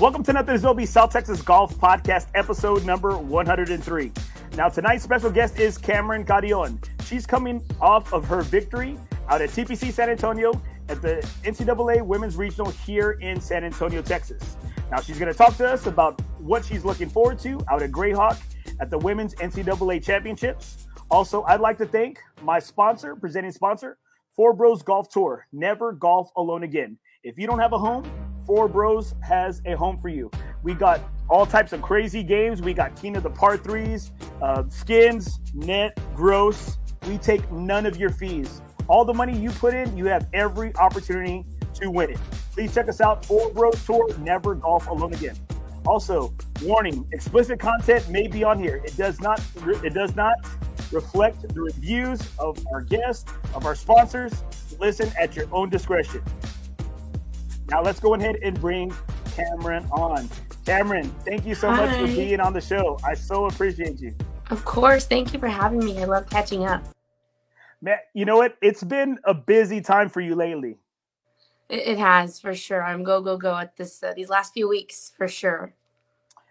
Welcome to Nothing is South Texas Golf Podcast, episode number 103. Now, tonight's special guest is Camryn Carreon. She's coming off of her victory out at TPC San Antonio at the NCAA Women's Regional here in San Antonio, Texas. Now, she's going to talk to us about what she's looking forward to out at Grayhawk at the Women's NCAA Championships. Also, I'd like to thank my sponsor, presenting sponsor, Fore Bros Golf Tour. Never golf alone again. If you don't have a home, Fore Bros has a home for you. We got all types of crazy games. We got King of the Par Threes, uh, skins, net, gross. We take none of your fees. All the money you put in, you have every opportunity to win it. Please check us out. Fore Bros Tour. Never golf alone again. Also, warning: explicit content may be on here. It does not. It does not reflect the reviews of our guests, of our sponsors. Listen at your own discretion. Now let's go ahead and bring Camryn on. Camryn, thank you so Hi. much for being on the show. I so appreciate you. Of course. Thank you for having me. I love catching up. Man, you know what? It's been a busy time for you lately. It, has for sure. I'm go go go at this uh, these last few weeks for sure.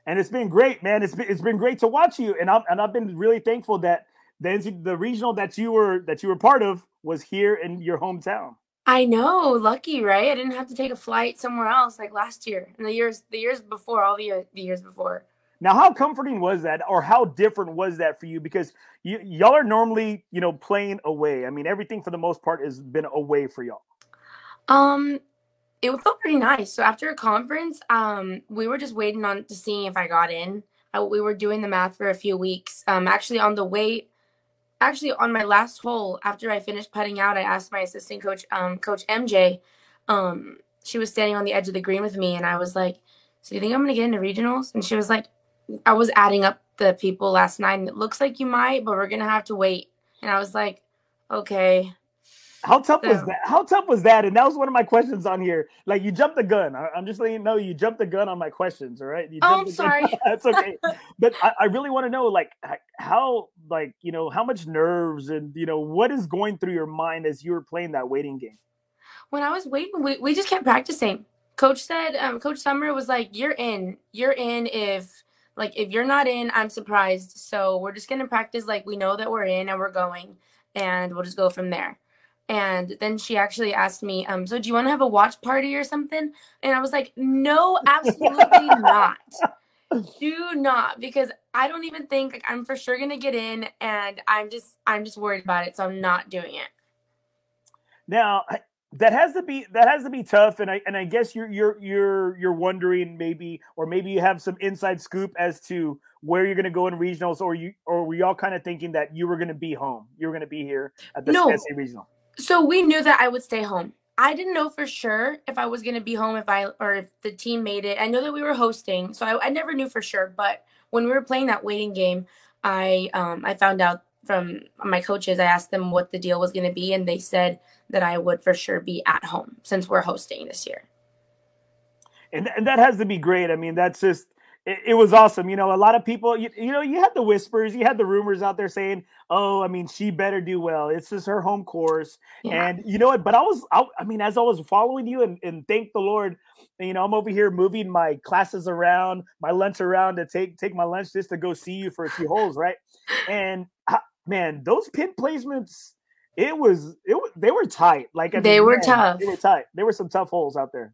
and it's been great, man. It's been it's been great to watch you, and I'm and I've been really thankful that the the regional that you were that you were part of was here in your hometown. I know, lucky, right? I didn't have to take a flight somewhere else like last year and the years the years before, all the year, the years before. Now, how comforting was that, or how different was that for you? Because you, y'all are normally, you know, playing away. I mean, everything for the most part has been away for y'all. Um, it felt pretty nice. So after a conference, um, we were just waiting on to see if I got in. I, we were doing the math for a few weeks. Um, actually on the way, actually on my last hole after I finished putting out, I asked my assistant coach, um, Coach MJ. Um, she was standing on the edge of the green with me, and I was like, "So you think I'm gonna get into regionals?" And she was like, "I was adding up the people last night, and it looks like you might, but we're gonna have to wait." And I was like, "Okay." How tough was that? How tough was that? And that was one of my questions on here. Like you jumped the gun. I, am just letting you know you jumped the gun on my questions. All right. You Oh, I'm sorry. That's okay. but I, I really want to know, like, how, like, you know, how much nerves and you know what is going through your mind as you were playing that waiting game. when I was waiting, we, we just kept practicing. Coach said, um, Coach Summer was like, "You're in. You're in. If like if you're not in, I'm surprised. So we're just gonna practice like we know that we're in and we're going, and we'll just go from there." And then she actually asked me, um, "So do you want to have a watch party or something?" And I was like, "No, absolutely not. Do not, because I don't even think like I'm for sure gonna get in, and I'm just I'm just worried about it, so I'm not doing it." Now that has to be that has to be tough, and I and I guess you're you're you're you're wondering maybe, or maybe you have some inside scoop as to where you're going to go in regionals, or you or were y'all kind of thinking that you were going to be home, you were going to be here at the No. Regional. So we knew that I would stay home. I didn't know for sure if I was gonna be home if I or if the team made it. I know that we were hosting, so I, I never knew for sure. But when we were playing that waiting game, I um I found out from my coaches. I asked them what the deal was gonna be, and they said that I would for sure be at home since we're hosting this year. and, and that has to be great. I mean, that's just it, it was awesome. You know, a lot of people, you, you know, you had the whispers, you had the rumors out there saying, "Oh, I mean, she better do well. It's just her home course." Yeah. And you know what? But I was, I, I mean, as I was following you, and, and thank the Lord, you know, I'm over here moving my classes around, my lunch around to take take my lunch just to go see you for a few holes, right? And ah, man, those pin placements. It was it was they were tight. Like I They mean, were man, tough. They were tight. There were some tough holes out there.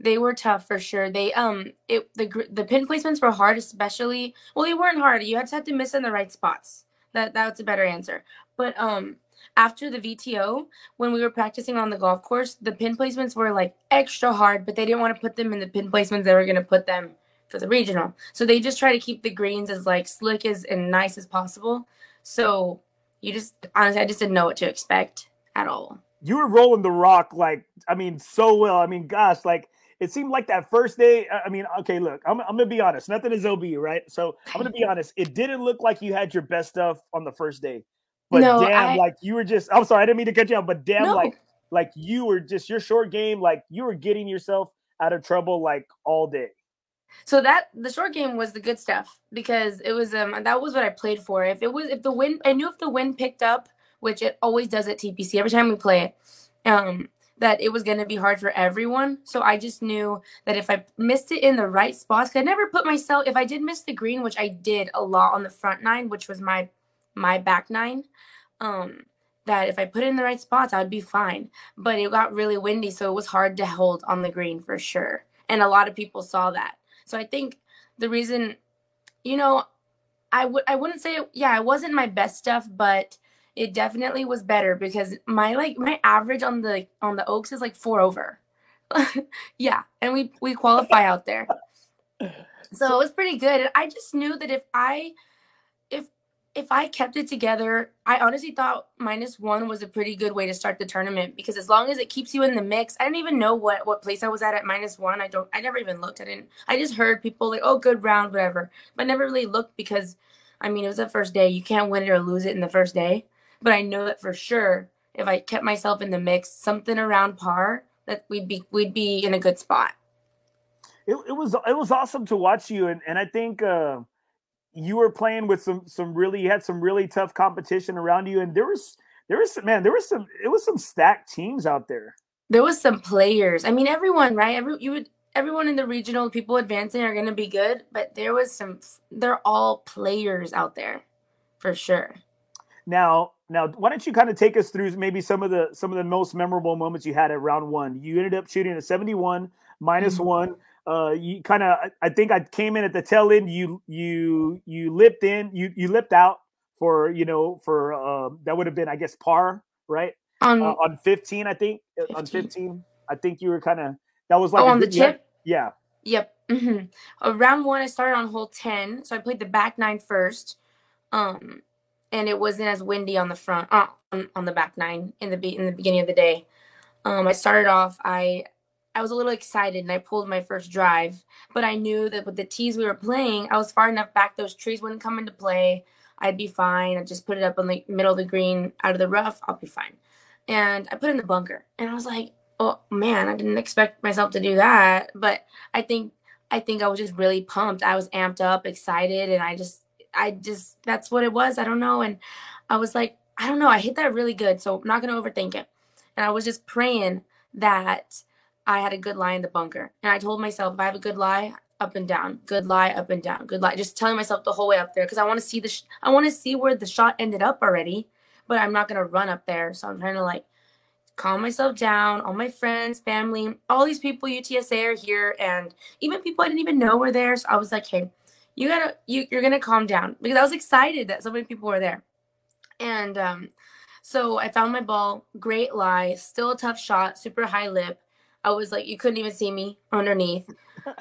They were tough for sure. They um it the the pin placements were hard, especially well they weren't hard. You had to have to miss in the right spots. That that's a better answer. But um after the VTO, when we were practicing on the golf course, the pin placements were like extra hard, but they didn't want to put them in the pin placements they were gonna put them for the regional. So they just try to keep the greens as like slick as and nice as possible. So you just honestly I just didn't know what to expect at all. you were rolling the rock like I mean so well. I mean, gosh, like it seemed like that first day. I mean, okay, look, I'm, I'm gonna be honest. Nothing is OB, right? So I'm gonna be honest. It didn't look like you had your best stuff on the first day, but No, damn, I- like you were just. I'm sorry, I didn't mean to cut you off, but damn, No. like like you were just your short game. Like you were getting yourself out of trouble like all day. So that the short game was the good stuff because it was um that was what I played for. If it was if the wind I knew if the wind picked up, which it always does at TPC every time we play it, um that it was going to be hard for everyone. So I just knew that if I missed it in the right spots, I never put myself, if I did miss the green, which I did a lot on the front nine, which was my, my back nine, um, that if I put it in the right spots, I'd be fine. But it got really windy. So it was hard to hold on the green for sure. And a lot of people saw that. So I think the reason, you know, I would, I wouldn't say, yeah, it wasn't my best stuff, but it definitely was better because my like my average on the on the oaks is like four over. Yeah and we we qualify out there. So it was pretty good and i just knew that if i if if i kept it together i honestly thought minus one was a pretty good way to start the tournament because as long as it keeps you in the mix i didn't even know what what place i was at at minus one. I don't i never even looked. At it i just heard people like oh good round whatever but I never really looked because i mean it was the first day. You can't win it or lose it in the first day but I know that for sure if I kept myself in the mix, something around par, that we'd be we'd be in a good spot. It, it was it was awesome to watch you, and and I think uh, you were playing with some some really you had some really tough competition around you, and there was there was man there was some it was some stacked teams out there. There was some players. I mean, everyone right? Every you would everyone in the regional people advancing are going to be good, but there was some. They're all players out there, for sure. Now, now, why don't you kind of take us through maybe some of the some of the most memorable moments you had at round one? You ended up shooting a 71 minus mm-hmm. one. Uh, you kind of, I think I came in at the tail end. You you you lipped in, you you lipped out for you know for uh, that would have been I guess par right on uh, on 15 I think 15. Uh, on 15 I think you were kind of that was like oh, on the chip yeah yep mm-hmm. round one I started on hole 10 so I played the back nine first um and it wasn't as windy on the front uh, on, on the back nine in the in the beginning of the day. Um, I started off I I was a little excited and I pulled my first drive, but I knew that with the tees we were playing, I was far enough back those trees wouldn't come into play. I'd be fine. I just put it up on the middle of the green out of the rough. I'll be fine. And I put in the bunker, and I was like, oh man, I didn't expect myself to do that, but I think I think I was just really pumped. I was amped up, excited, and I just I just that's what it was. I don't know. And I was like, I don't know. I hit that really good, so I'm not gonna overthink it. And I was just praying that I had a good lie in the bunker. And I told myself, if I have a good lie, up and down, good lie, up and down, good lie. Just telling myself the whole way up there because I want to see the sh- I want to see where the shot ended up already, but I'm not gonna run up there. So I'm trying to like calm myself down. All my friends, family, all these people UTSA are here, and even people I didn't even know were there. So I was like, hey, you gotta you you're gonna calm down because I was excited that so many people were there. And um so I found my ball, great lie, still a tough shot, super high lip. I was like, you couldn't even see me underneath.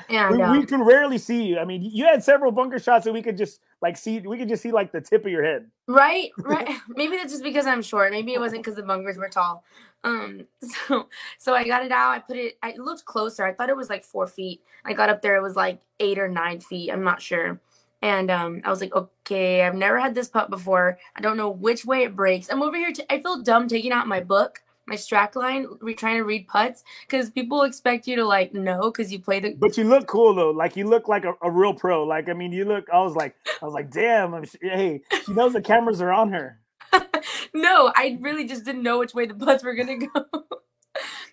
And we, um, we can rarely see you. I mean, you had several bunker shots that we could just like see. We could just see like the tip of your head. Right, right. Maybe that's just because I'm short. Maybe it wasn't because the bunkers were tall. Um, so so I got it out. I put it. I looked closer. I thought it was like four feet. I got up there. It was like eight or nine feet. I'm not sure. And um, I was like, okay, I've never had this putt before. I don't know which way it breaks. I'm over here. T- I feel dumb taking out my book, my Strackaline, re- trying to read putts because people expect you to like know because you play the. But you look cool though. Like you look like a, a, real pro. Like I mean, you look. I was like, I was like, damn. I'm, hey, she knows the cameras are on her. no, I really just didn't know which way the putts were gonna go.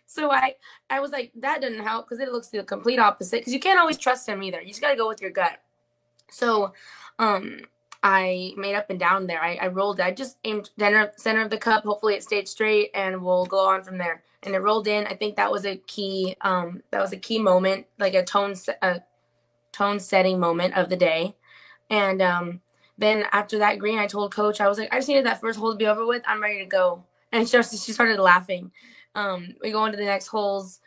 so I I was like, that doesn't help because it looks the complete opposite. Because you can't always trust them either. You just gotta go with your gut. So um I made up and down there. I, I rolled. I just aimed center center of the cup. Hopefully it stayed straight, and we'll go on from there. And it rolled in. I think that was a key. Um, that was a key moment, like a tone a tone setting moment of the day. And um, then after that green, I told coach, I was like, I just needed that first hole to be over with. I'm ready to go. And she, she started laughing. Um, we go into the next holes.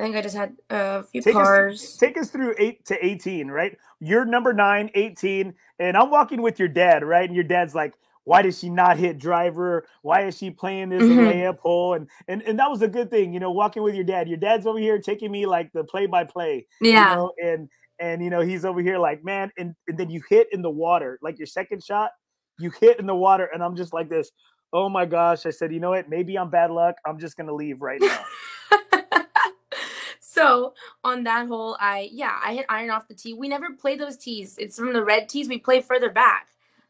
I think I just had a few take pars. Us, take us through eight to 18, right? You're number nine, 18, and I'm walking with your dad, right? And your dad's like, why did she not hit driver? Why is she playing this mm-hmm. layup hole? And, and and that was a good thing, you know, walking with your dad. Your dad's over here taking me like the play by play. Yeah. You know, and and you know he's over here like man and, and then you hit in the water like your second shot you hit in the water and i'm just like this oh my gosh i said you know what maybe i'm bad luck i'm just gonna leave right now so on that hole i yeah i hit iron off the tee we never play those tees it's from the red tees we play further back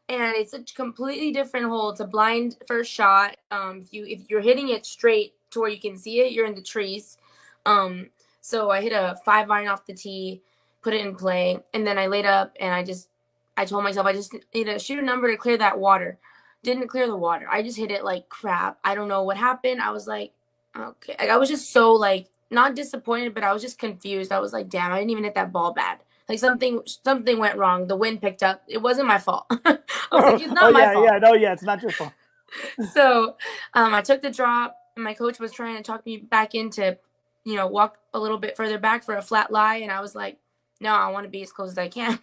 and it's a completely different hole it's a blind first shot um if you if you're hitting it straight to where you can see it. You're in the trees. Um, so I hit a five iron off the tee, put it in play, and then I laid up and I just I told myself I just need to shoot a number to clear that water. Didn't clear the water. I just hit it like crap. I don't know what happened. I was like, okay. Like, I was just so like not disappointed, but I was just confused. I was like, damn, I didn't even hit that ball bad. Like something something went wrong. The wind picked up. It wasn't my fault. I was like, it's not oh, my yeah, fault. yeah, no, yeah, it's not your fault. so um, I took the drop. And my coach was trying to talk me back into, you know, walk a little bit further back for a flat lie, and I was like, no, I want to be as close as I can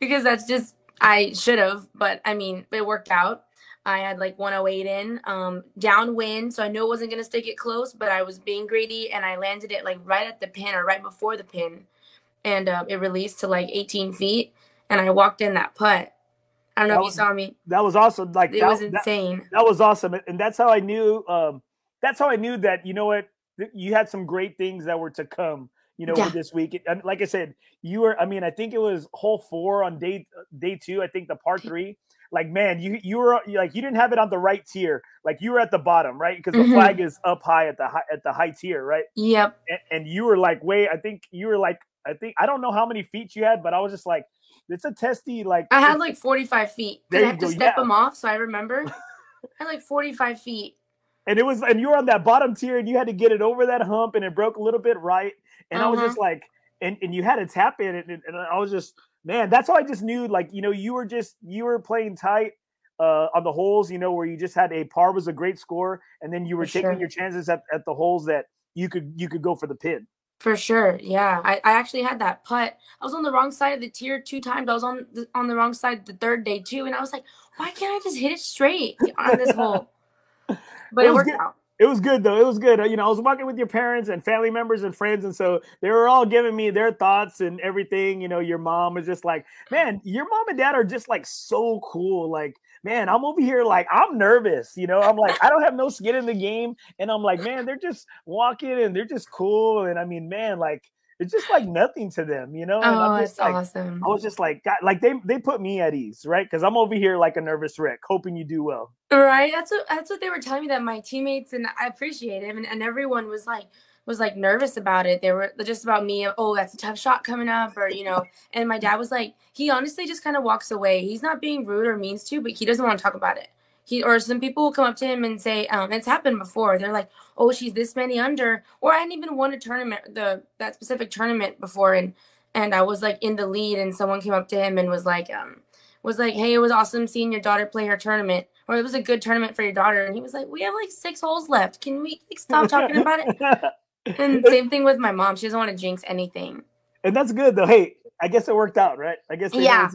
because that's just I should have, but I mean, it worked out. I had like 108 in, um, downwind, so I knew it wasn't gonna stick it close, but I was being greedy and I landed it like right at the pin or right before the pin, and uh, it released to like 18 feet, and I walked in that putt. I don't know That if was- you saw me. That was awesome. Like It that, was insane. that was awesome and that's how i knew um that's how i knew that you know what you had some great things that were to come you know Yeah. this week and like i said you were i mean i think it was hole four on day day two i think the par three like man you you were like you didn't have it on the right tier like you were at the bottom right because the Mhm. flag is up high at the high at the high tier right Yep. and, and you were like way i think you were like i think i don't know how many feet you had but i was just like it's a testy like I had like 45 feet There I you had to step yeah. them off, so I remember. I had like 45 feet. and it was and you were on that bottom tier and you had to get it over that hump and it broke a little bit right and i was Uh-huh. just like and, and you had to tap in it and, and i was just man that's how i just knew like you know you were just you were playing tight uh on the holes you know where you just had a par was a great score and then you were For taking sure. your chances at, at the holes that you could you could go for the pin For sure. Yeah. I, I actually had that putt. I was on the wrong side of the tier two times. I was on the, on the wrong side the third day too. And I was like, why can't I just hit it straight on this hole? But It it, worked good. out. It was good though. It was good. Uh, You know, I was walking with your parents and family members and friends, and so they were all giving me their thoughts and everything. You know, your mom was just like, "Man, your mom and dad are just like so cool." Like, man, I'm over here like I'm nervous. You know, I'm like I don't have no skin in the game, and I'm like, man, they're just walking and they're just cool, and I mean, man, like it's just like nothing to them. You know, and Oh, that's like. awesome. I was just like, God, like they they put me at ease, right? Because I'm over here like a nervous wreck, hoping you do well. Right. That's what that's what they were telling me that my teammates and I appreciate it and, and everyone was like was like nervous about it. They were just about me, oh, that's a tough shot coming up, or you know, and my dad was like, he honestly just kind of walks away. He's not being rude or means to, but he doesn't want to talk about it. He or some people will come up to him and say, um, it's happened before. They're like, oh, she's this many under, or I hadn't even won a tournament, the that specific tournament before, and and I was like in the lead, and someone came up to him and was like, um, was like, hey, it was awesome seeing your daughter play her tournament, or it was a good tournament for your daughter, and he was like, we have like six holes left. Can we like, stop talking about it? And same thing with my mom. She doesn't want to jinx anything. and that's good though. Hey, I guess it worked out, right? I guess. Yeah.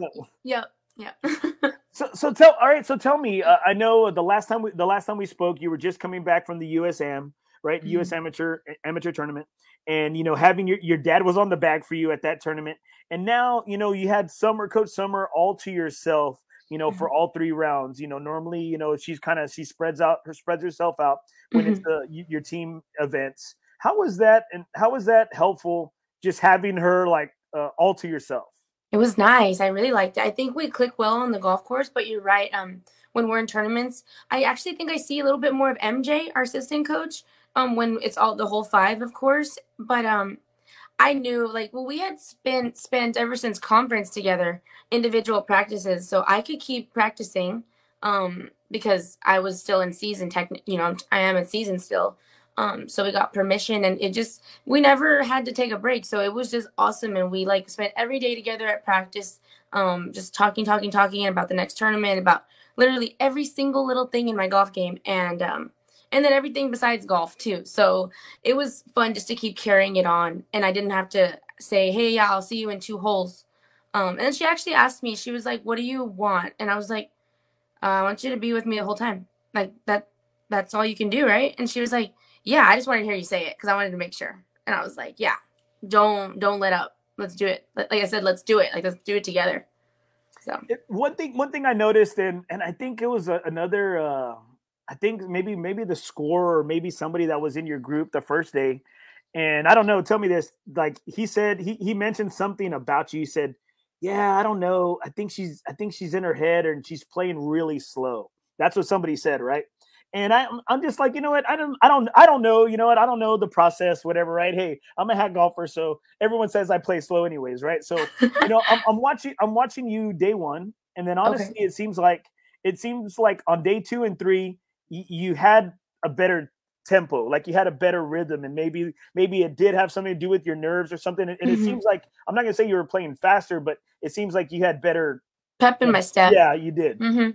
Yep. Yep. So, so tell. All right. So tell me. Uh, I know the last time we the last time we spoke, you were just coming back from the USM, right? Mm-hmm. US amateur amateur tournament, and you know having your your dad was on the bag for you at that tournament, and now you know you had Summer Coach Summer all to yourself. You know, for Mm-hmm. all three rounds. You know, normally, you know, she's kind of she spreads out her spreads herself out when it's Mm-hmm. the your team events. How was that? And how was that helpful? Just having her like uh, all to yourself. It was nice. I really liked it. I think we click well on the golf course, but you're right. Um, when we're in tournaments, I actually think I see a little bit more of MJ, our assistant coach. Um, when it's all the whole five, of course. But um, I knew like well, we had spent spent ever since conference together, individual practices, so I could keep practicing. Um, because I was still in season. Tech, you know, I am in season still. Um, so we got permission, and it just we never had to take a break. So it was just awesome and we like spent every day together at practice um just talking talking talking about the next tournament about literally every single little thing in my golf game and um and then everything besides golf too. So it was fun just to keep carrying it on and i didn't have to say hey yeah i'll see you in two holes. Um and then she actually asked me she was like what do you want? And i was like uh, i want you to be with me the whole time. Like that that's all you can do right? And she was like yeah i just wanted to hear you say it because i wanted to make sure. And i was like yeah don't don't let up. Let's do it. Like i said let's do it. Like let's do it together. So. It- one thing one thing I noticed and and I think it was a, another uh I think maybe maybe the score or maybe somebody that was in your group the first day. And I don't know tell me this like he said he he mentioned something about you. He said yeah I don't know. I think she's I think she's in her head and she's playing really slow. That's what somebody said right And I, I'm just like, you know what? I don't, I don't, I don't know. You know what? I don't know the process, whatever. Right? Hey, I'm a hat golfer, so everyone says I play slow, anyways, right? So, you know, I'm, I'm watching, I'm watching you day one, and then honestly, okay. it seems like, it seems like on day two and three, y- you had a better tempo like you had a better rhythm and maybe maybe it did have something to do with your nerves or something and mm-hmm. it seems like i'm not going to say you were playing faster but it seems like you had better pep in my step yeah you did mm-hmm.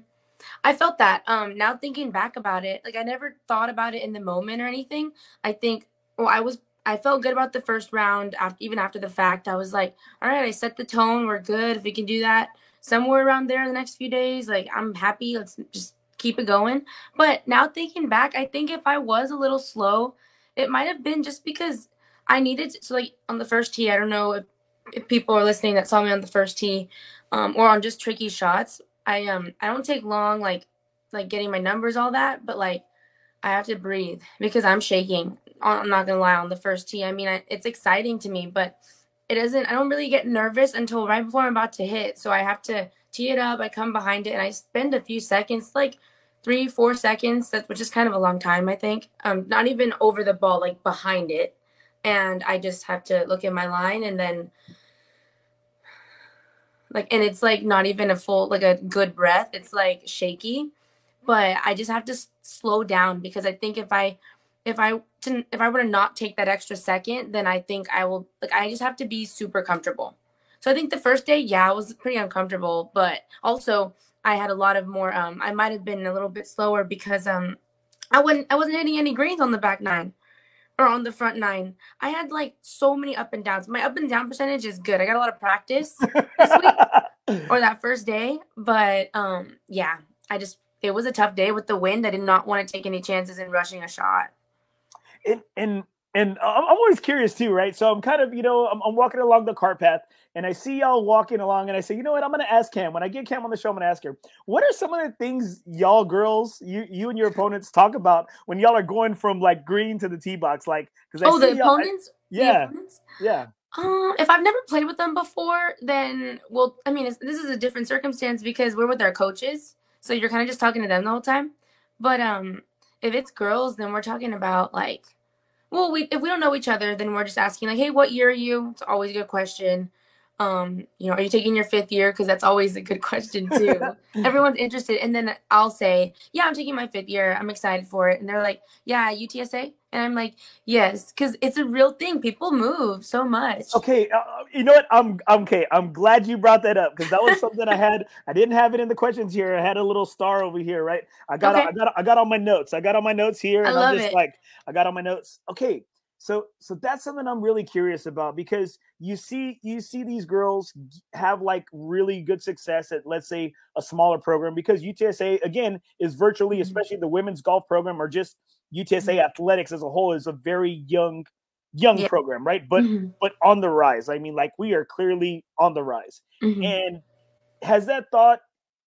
I felt that um now thinking back about it like i never thought about it in the moment or anything i think well i was i felt good about the first round after even after the fact i was like all right i set the tone we're good if we can do that somewhere around there in the next few days like i'm happy let's just keep it going. But now thinking back, I think if I was a little slow, it might have been just because I needed to, so like on the first tee. I don't know if, if people are listening that saw me on the first tee, um, or on just tricky shots. I um I don't take long like like getting my numbers all that, but like I have to breathe because I'm shaking. I'm not gonna lie on the first tee. I mean, I, it's exciting to me, but it isn't. I don't really get nervous until right before I'm about to hit. So I have to tee it up. I come behind it and I spend a few seconds, like three, four seconds, that's, which is kind of a long time, I think. Um, not even over the ball, like behind it. And I just have to look at my line and then like and it's like not even a full like a good breath. It's like shaky. But I just have to s- slow down because I think if I if I to, if I were to not take that extra second, then I think I will like I just have to be super comfortable. So I think the first day, yeah, I was pretty uncomfortable, but also I had a lot of more. Um, I might have been a little bit slower because um, I wasn't I wasn't hitting any greens on the back nine or on the front nine. I had like so many up and downs. My up and down percentage is good. I got a lot of practice this week or that first day, but um, yeah, I just it was a tough day with the wind. I did not want to take any chances in rushing a shot. And and and I'm always curious too, right? So I'm kind of, you know, I'm, I'm, walking along the cart path and I see y'all walking along and I say, you know what, I'm going to ask Cam. When I get Cam on the show, I'm going to ask her, what are some of the things y'all girls, you you and your opponents talk about when y'all are going from like green to the tee box? Like, because oh, the opponents? I, yeah. The opponents? Yeah. Um, if I've never played with them before, then, well, I mean, this is a different circumstance because we're with our coaches. So you're kind of just talking to them the whole time. But um, if it's girls, then we're talking about like, well, we if we don't know each other, then we're just asking like, hey, what year are you? It's always a good question. Um, you know, are you taking your fifth year? Because that's always a good question too. Everyone's interested, and then I'll say, yeah, I'm taking my fifth year. I'm excited for it, and they're like, yeah, UTSA, and I'm like, yes, because it's a real thing. People move so much. Okay, uh, uh, you know what? I'm, I'm okay. I'm glad you brought that up because that was something I had. I didn't have it in the questions here. I had a little star over here, right? I got, okay. I got, I got on my notes. I got on my notes here, and I am just it. like, I got on my notes. Okay, so, so that's something I'm really curious about because you see, you see these girls have like really good success at, let's say, a smaller program because UTSA again is virtually, mm-hmm. especially the women's golf program or just UTSA mm-hmm. athletics as a whole is a very young young yeah. program, right? But mm-hmm. but on the rise. I mean, like we are clearly on the rise. Mm-hmm. And has that thought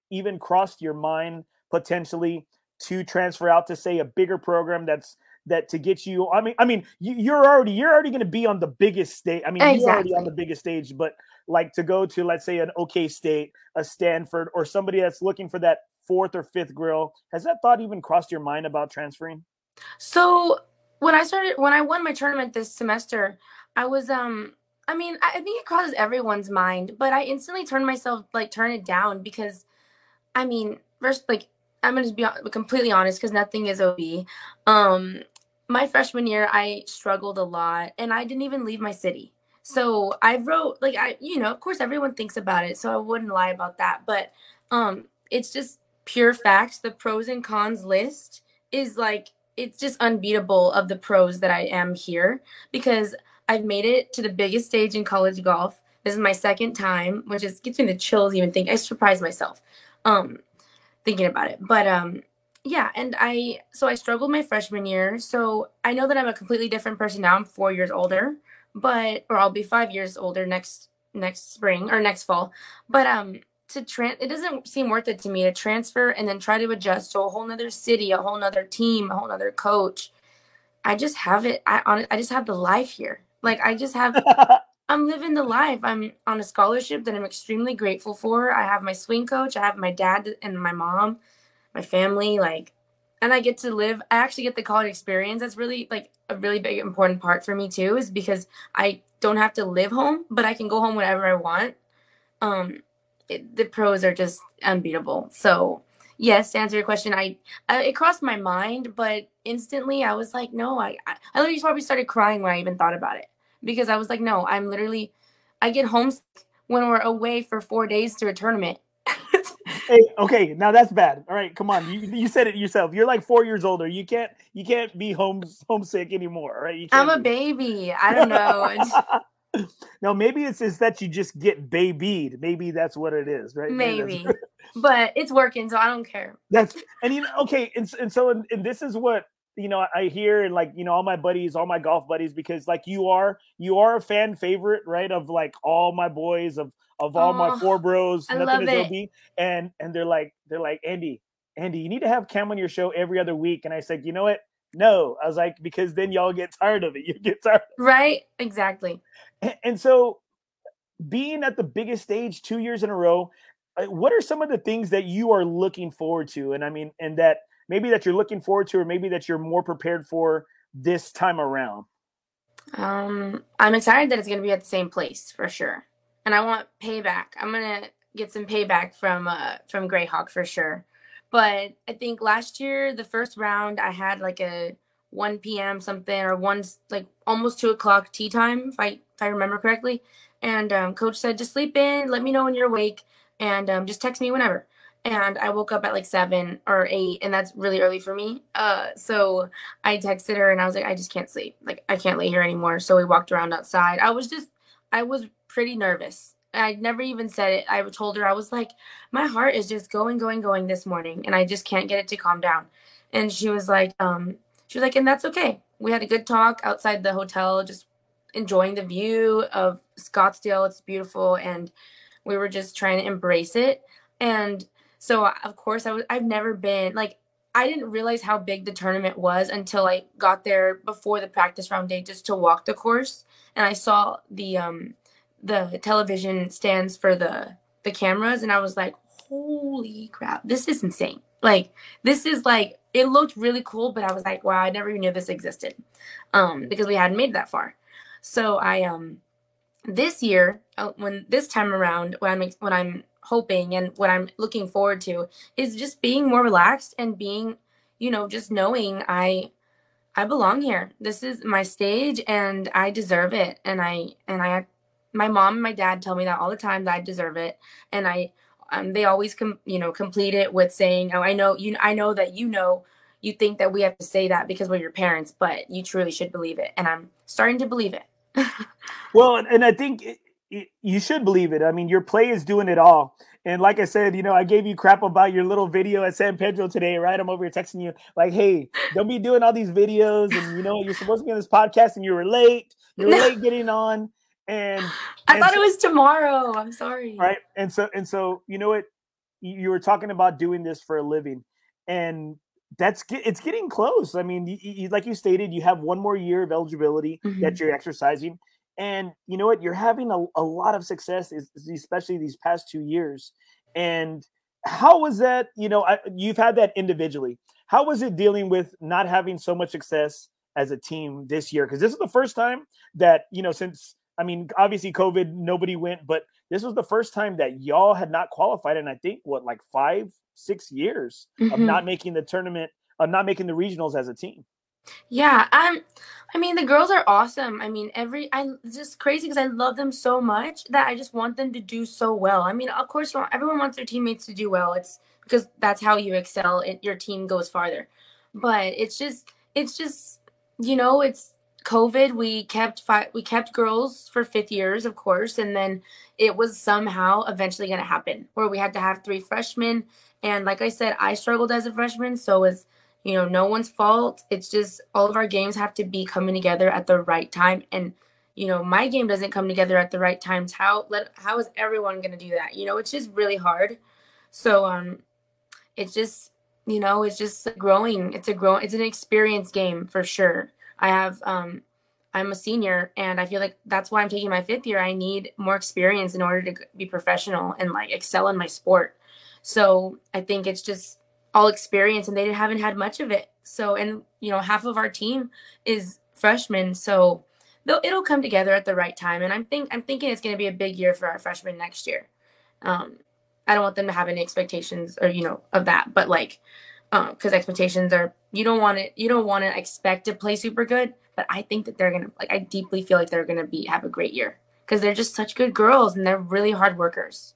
even crossed your mind potentially to transfer out to say a bigger program that's that to get you i mean i mean you, are already you're already going to be on the biggest stage i mean exactly. you're already on the biggest stage but like to go to let's say an ok state a stanford or somebody that's looking for that fourth or fifth grill has that thought even crossed your mind about transferring so when I started when I won my tournament this semester, I was um I mean, I think it crosses everyone's mind, but I instantly turned myself like turn it down because I mean, first like I'm gonna be completely honest because nothing is OB. Um, my freshman year, I struggled a lot, and I didn't even leave my city. So I wrote like I, you know, of course everyone thinks about it, so I wouldn't lie about that. But um, it's just pure facts. The pros and cons list is like it's just unbeatable of the pros that I am here because I've made it to the biggest stage in college golf. This is my second time, which is gets me the chills even think I surprised myself um thinking about it. But um yeah, and I so I struggled my freshman year. So I know that I'm a completely different person now. I'm 4 years older, but or I'll be 5 years older next next spring or next fall. But um to trans it doesn't seem worth it to me to transfer and then try to adjust to a whole nother city a whole nother team a whole nother coach i just have it i on i just have the life here like i just have i'm living the life i'm on a scholarship that i'm extremely grateful for i have my swing coach i have my dad and my mom my family like and I get to live. I actually get the college experience. That's really like a really big important part for me too, is because I don't have to live home, but I can go home whenever I want. Um, it, the pros are just unbeatable. So yes, to answer your question, I, I, it crossed my mind, but instantly I was like, no, I I, I literally probably started crying when I even thought about it because I was like, no, I'm literally I get homesick when we're away for four days to a tournament. hey, okay, now that's bad. All right, come on. You, you said it yourself. You're like four years older. You can't you can't be home homesick anymore, right? I'm a baby. I don't know. no, maybe it's just that you just get babied. Maybe that's what it is, right? Maybe, but it's working, so I don't care. That's and you know, okay, and, and so and, and this is what you know I hear and like you know all my buddies, all my golf buddies, because like you are you are a fan favorite, right? Of like all my boys of of all oh, my Fore Bros, I nothing is OB, and and they're like they're like Andy, Andy, you need to have Cam on your show every other week. And I said, you know what? No, I was like because then y'all get tired of it. You get tired, right? Exactly. And, so, being at the biggest stage two years in a row, uh, what are some of the things that you are looking forward to? And I mean, and that maybe that you're looking forward to, or maybe that you're more prepared for this time around? Um, I'm excited that it's going to be at the same place for sure, and I want payback. I'm gonna get some payback from uh from Grayhawk for sure. But I think last year, the first round, I had like a 1 p.m. something or one like almost two o'clock tea time, if I if I remember correctly. And um, coach said, just sleep in, let me know when you're awake, and um, just text me whenever and I woke up at like seven or eight, and that's really early for me. Uh, so I texted her and I was like, I just can't sleep. Like I can't lay here anymore. So we walked around outside. I was just, I was pretty nervous. I never even said it. I told her I was like, my heart is just going, going, going this morning, and I just can't get it to calm down. And she was like, um, she was like, and that's okay. We had a good talk outside the hotel, just enjoying the view of Scottsdale. It's beautiful, and we were just trying to embrace it. And so of course I was I've never been like I didn't realize how big the tournament was until I got there before the practice round day just to walk the course and I saw the um the television stands for the the cameras and I was like holy crap this is insane like this is like it looked really cool but I was like wow I never even knew this existed um because we hadn't made that far so I um this year uh, when this time around when I'm when I'm hoping and what I'm looking forward to is just being more relaxed and being, you know, just knowing I I belong here. This is my stage and I deserve it. And I and I my mom and my dad tell me that all the time that I deserve it. And I um, they always com- you know complete it with saying, "Oh, I know you I know that you know you think that we have to say that because we're your parents, but you truly should believe it." And I'm starting to believe it. well, and I think you should believe it. I mean, your play is doing it all. And like I said, you know, I gave you crap about your little video at San Pedro today, right? I'm over here texting you like, "Hey, don't be doing all these videos." And you know, you're supposed to be on this podcast, and you were late. You were late getting on. And I and thought so, it was tomorrow. I'm sorry. Right. And so, and so, you know what? You were talking about doing this for a living, and that's it's getting close. I mean, you, you, like you stated, you have one more year of eligibility mm-hmm. that you're exercising and you know what? You're having a, a lot of success, especially these past two years. And how was that? You know, I, you've had that individually. How was it dealing with not having so much success as a team this year? Because this is the first time that, you know, since, I mean, obviously COVID, nobody went, but this was the first time that y'all had not qualified and I think, what, like five, six years mm-hmm. of not making the tournament, of not making the regionals as a team. Yeah, I'm. I mean, the girls are awesome. I mean, every I just crazy because I love them so much that I just want them to do so well. I mean, of course, everyone wants their teammates to do well. It's because that's how you excel. It, your team goes farther. But it's just, it's just, you know, it's COVID. We kept five. We kept girls for fifth years, of course, and then it was somehow eventually going to happen where we had to have three freshmen. And like I said, I struggled as a freshman, so was you know, no one's fault. It's just all of our games have to be coming together at the right time. And, you know, my game doesn't come together at the right times. How let how is everyone gonna do that? You know, it's just really hard. So um it's just you know, it's just growing. It's a grow it's an experience game for sure. I have um I'm a senior and I feel like that's why I'm taking my fifth year. I need more experience in order to be professional and like excel in my sport. So I think it's just all experience and they haven't had much of it. So, and you know, half of our team is freshmen. So it'll come together at the right time. And I'm think I'm thinking it's going to be a big year for our freshmen next year. Um, I don't want them to have any expectations or you know of that, but like, because um, expectations are you don't want it you don't want to expect to play super good. But I think that they're gonna like I deeply feel like they're gonna be have a great year because they're just such good girls and they're really hard workers.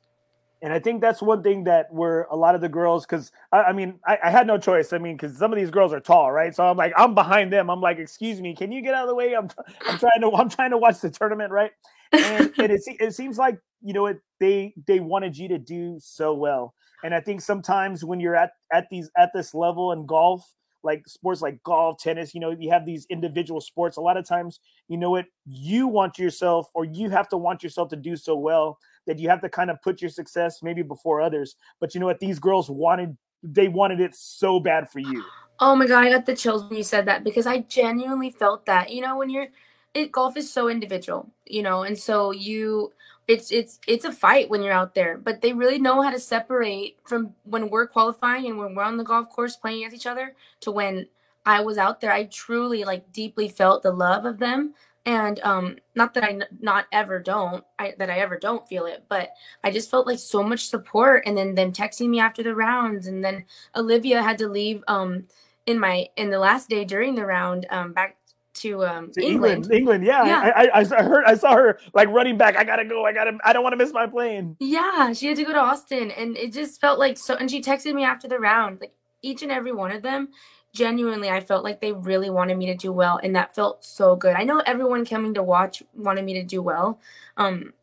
And I think that's one thing that where a lot of the girls, because I, I, mean, I, I, had no choice. I mean, because some of these girls are tall, right? So I'm like, I'm behind them. I'm like, excuse me, can you get out of the way? I'm, I'm trying to, I'm trying to watch the tournament, right? And, and it, it seems like you know it, they they wanted you to do so well. And I think sometimes when you're at at these at this level in golf, like sports like golf, tennis, you know, you have these individual sports. A lot of times, you know what, you want yourself or you have to want yourself to do so well that you have to kind of put your success maybe before others. But you know what, these girls wanted they wanted it so bad for you. Oh my god, I got the chills when you said that because I genuinely felt that. You know, when you're it golf is so individual, you know, and so you it's it's it's a fight when you're out there but they really know how to separate from when we're qualifying and when we're on the golf course playing against each other to when i was out there. I truly like deeply felt the love of them. And um not that i n- not ever don't i that i ever don't feel it but i just felt like so much support and then them texting me after the rounds. And then olivia had to leave um in my in the last day during the round um back to um to England. England. England, yeah. yeah. I, I, I heard I saw her like running back. I gotta go. I gotta. I don't want to miss my plane. Yeah, she had to go to Austin, and it just felt like so. And she texted me after the round, like each and every one of them. Genuinely, I felt like they really wanted me to do well, and that felt so good. I know everyone coming to watch wanted me to do well. Um,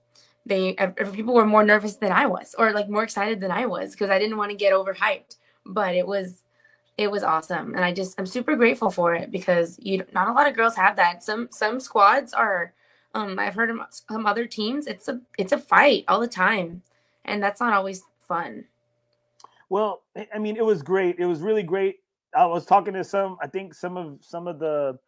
they people were more nervous than I was, or like more excited than I was, because I didn't want to get overhyped. But it was it was awesome. And i just i'm super grateful for it because you not a lot of girls have that. Some some squads are um i've heard some other teams it's a it's a fight all the time. And that's not always fun. Well i mean it was great. It was really great. I was talking to some i think some of some of the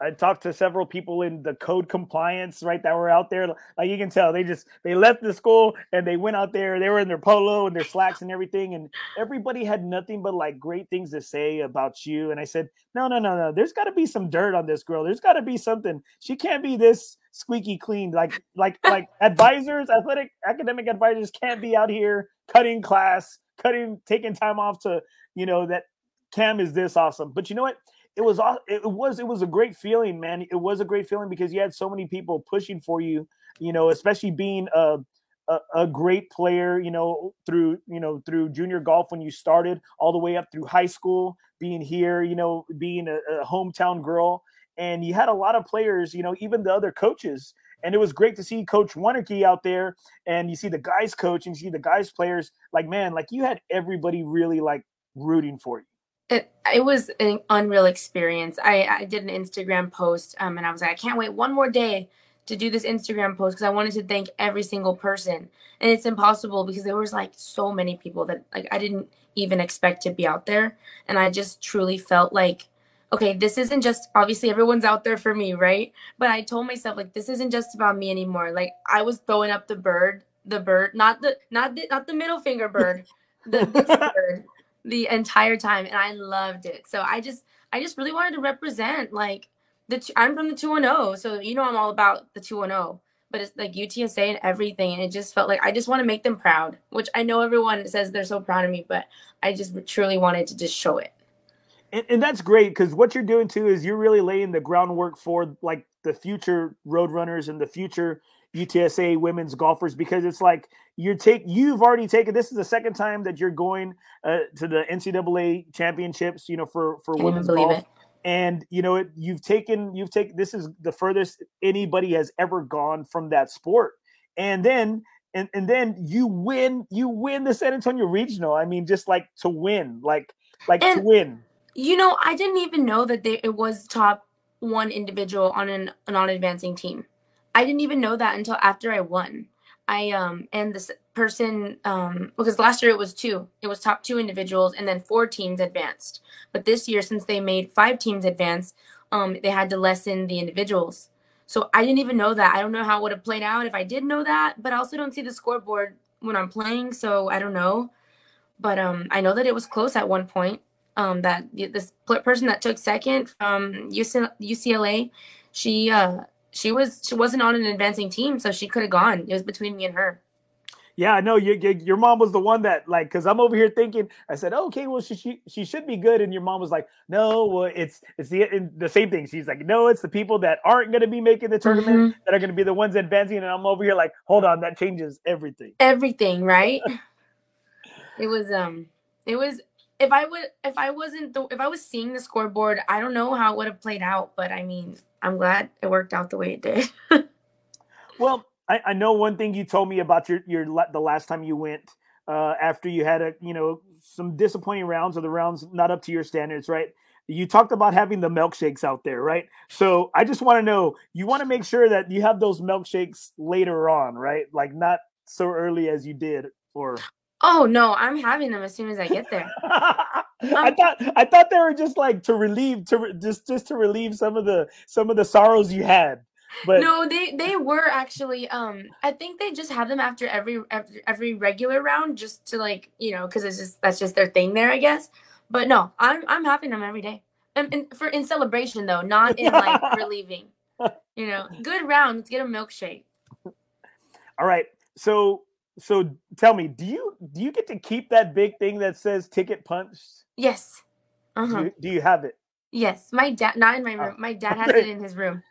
I talked to several people in the code compliance, right, that were out there. Like you can tell, they just they left the school and they went out there. They were in their polo and their slacks and everything, and everybody had nothing but like great things to say about you. And I said, no, no, no, no. There's got to be some dirt on this girl. There's got to be something. She can't be this squeaky clean. Like like like advisors, athletic academic advisors can't be out here cutting class, cutting, taking time off to you know that Cam is this awesome. But you know what? It was it was it was a great feeling, man. It was a great feeling because you had so many people pushing for you. You know, especially being a a, a great player. You know, through you know through junior golf when you started, all the way up through high school, being here. You know, being a, a hometown girl, and you had a lot of players. You know, even the other coaches. And it was great to see Coach Wonderkey out there, and you see the guys coach, and you see the guys players. Like man, like you had everybody really like rooting for you it, it was an unreal experience. I, I did an Instagram post um, and I was like, I can't wait one more day to do this Instagram post because I wanted to thank every single person. And it's impossible because there was like so many people that like I didn't even expect to be out there. And I just truly felt like, okay, this isn't just obviously everyone's out there for me, right? But I told myself like this isn't just about me anymore. Like I was throwing up the bird, the bird, not the not the not the middle finger bird, the bird the entire time and I loved it. So I just I just really wanted to represent like the I'm from the 210, so you know I'm all about the 210. But it's like UTSA and everything, and it just felt like I just want to make them proud. Which I know everyone says they're so proud of me, but I just truly wanted to just show it. And, and that's great because what you're doing too is you're really laying the groundwork for like the future roadrunners and the future UTSA women's golfers because it's like you're take you've already taken this is the second time that you're going uh, to the NCAA championships, you know, for for Can't women's golf. It. And you know, it, you've taken you've taken this is the furthest anybody has ever gone from that sport. And then and, and then you win you win the San Antonio Regional. I mean, just like to win, like like and, to win. You know, I didn't even know that they, it was top one individual on an, a non-advancing team. I didn't even know that until after I won. I um and this person um because last year it was two. It was top two individuals and then four teams advanced. But this year since they made five teams advance, um they had to lessen the individuals. So I didn't even know that. I don't know how it would have played out if I did know that, but I also don't see the scoreboard when I'm playing, so I don't know. but um, I know that it was close at one point. Um, that this person that took second from UCLA, she uh, she was she wasn't on an advancing team, so she could have gone. It was between me and her. Yeah, no, you, you, your mom was the one that like because I'm over here thinking. I said, oh, okay, well, she, she she should be good, and your mom was like, no, well, it's it's the the same thing. She's like, no, it's the people that aren't going to be making the tournament mm-hmm. that are going to be the ones advancing, and I'm over here like, hold on, that changes everything. Everything, right? it was um, it was if I would if I wasn't the, if I was seeing the scoreboard, I don't know how it would have played out, but I mean, I'm glad it worked out the way it did. well I, I know one thing you told me about your your the last time you went uh, after you had a you know some disappointing rounds or the rounds not up to your standards, right? You talked about having the milkshakes out there, right? So I just want to know you want to make sure that you have those milkshakes later on, right? Like not so early as you did, or oh no, I'm having them as soon as I get there. I thought I thought they were just like to relieve to just just to relieve some of the some of the sorrows you had. But no, they they were actually. Um, I think they just have them after every every, every regular round, just to like you know, because it's just that's just their thing there, I guess. But no, I'm I'm having them every day, and, and for in celebration though, not in like relieving. You know, good round. Let's get a milkshake. All right, so so tell me, do you do you get to keep that big thing that says ticket punch? Yes. Uh-huh. Do, you, do you have it? Yes, my dad. Not in my room. My dad has it in his room.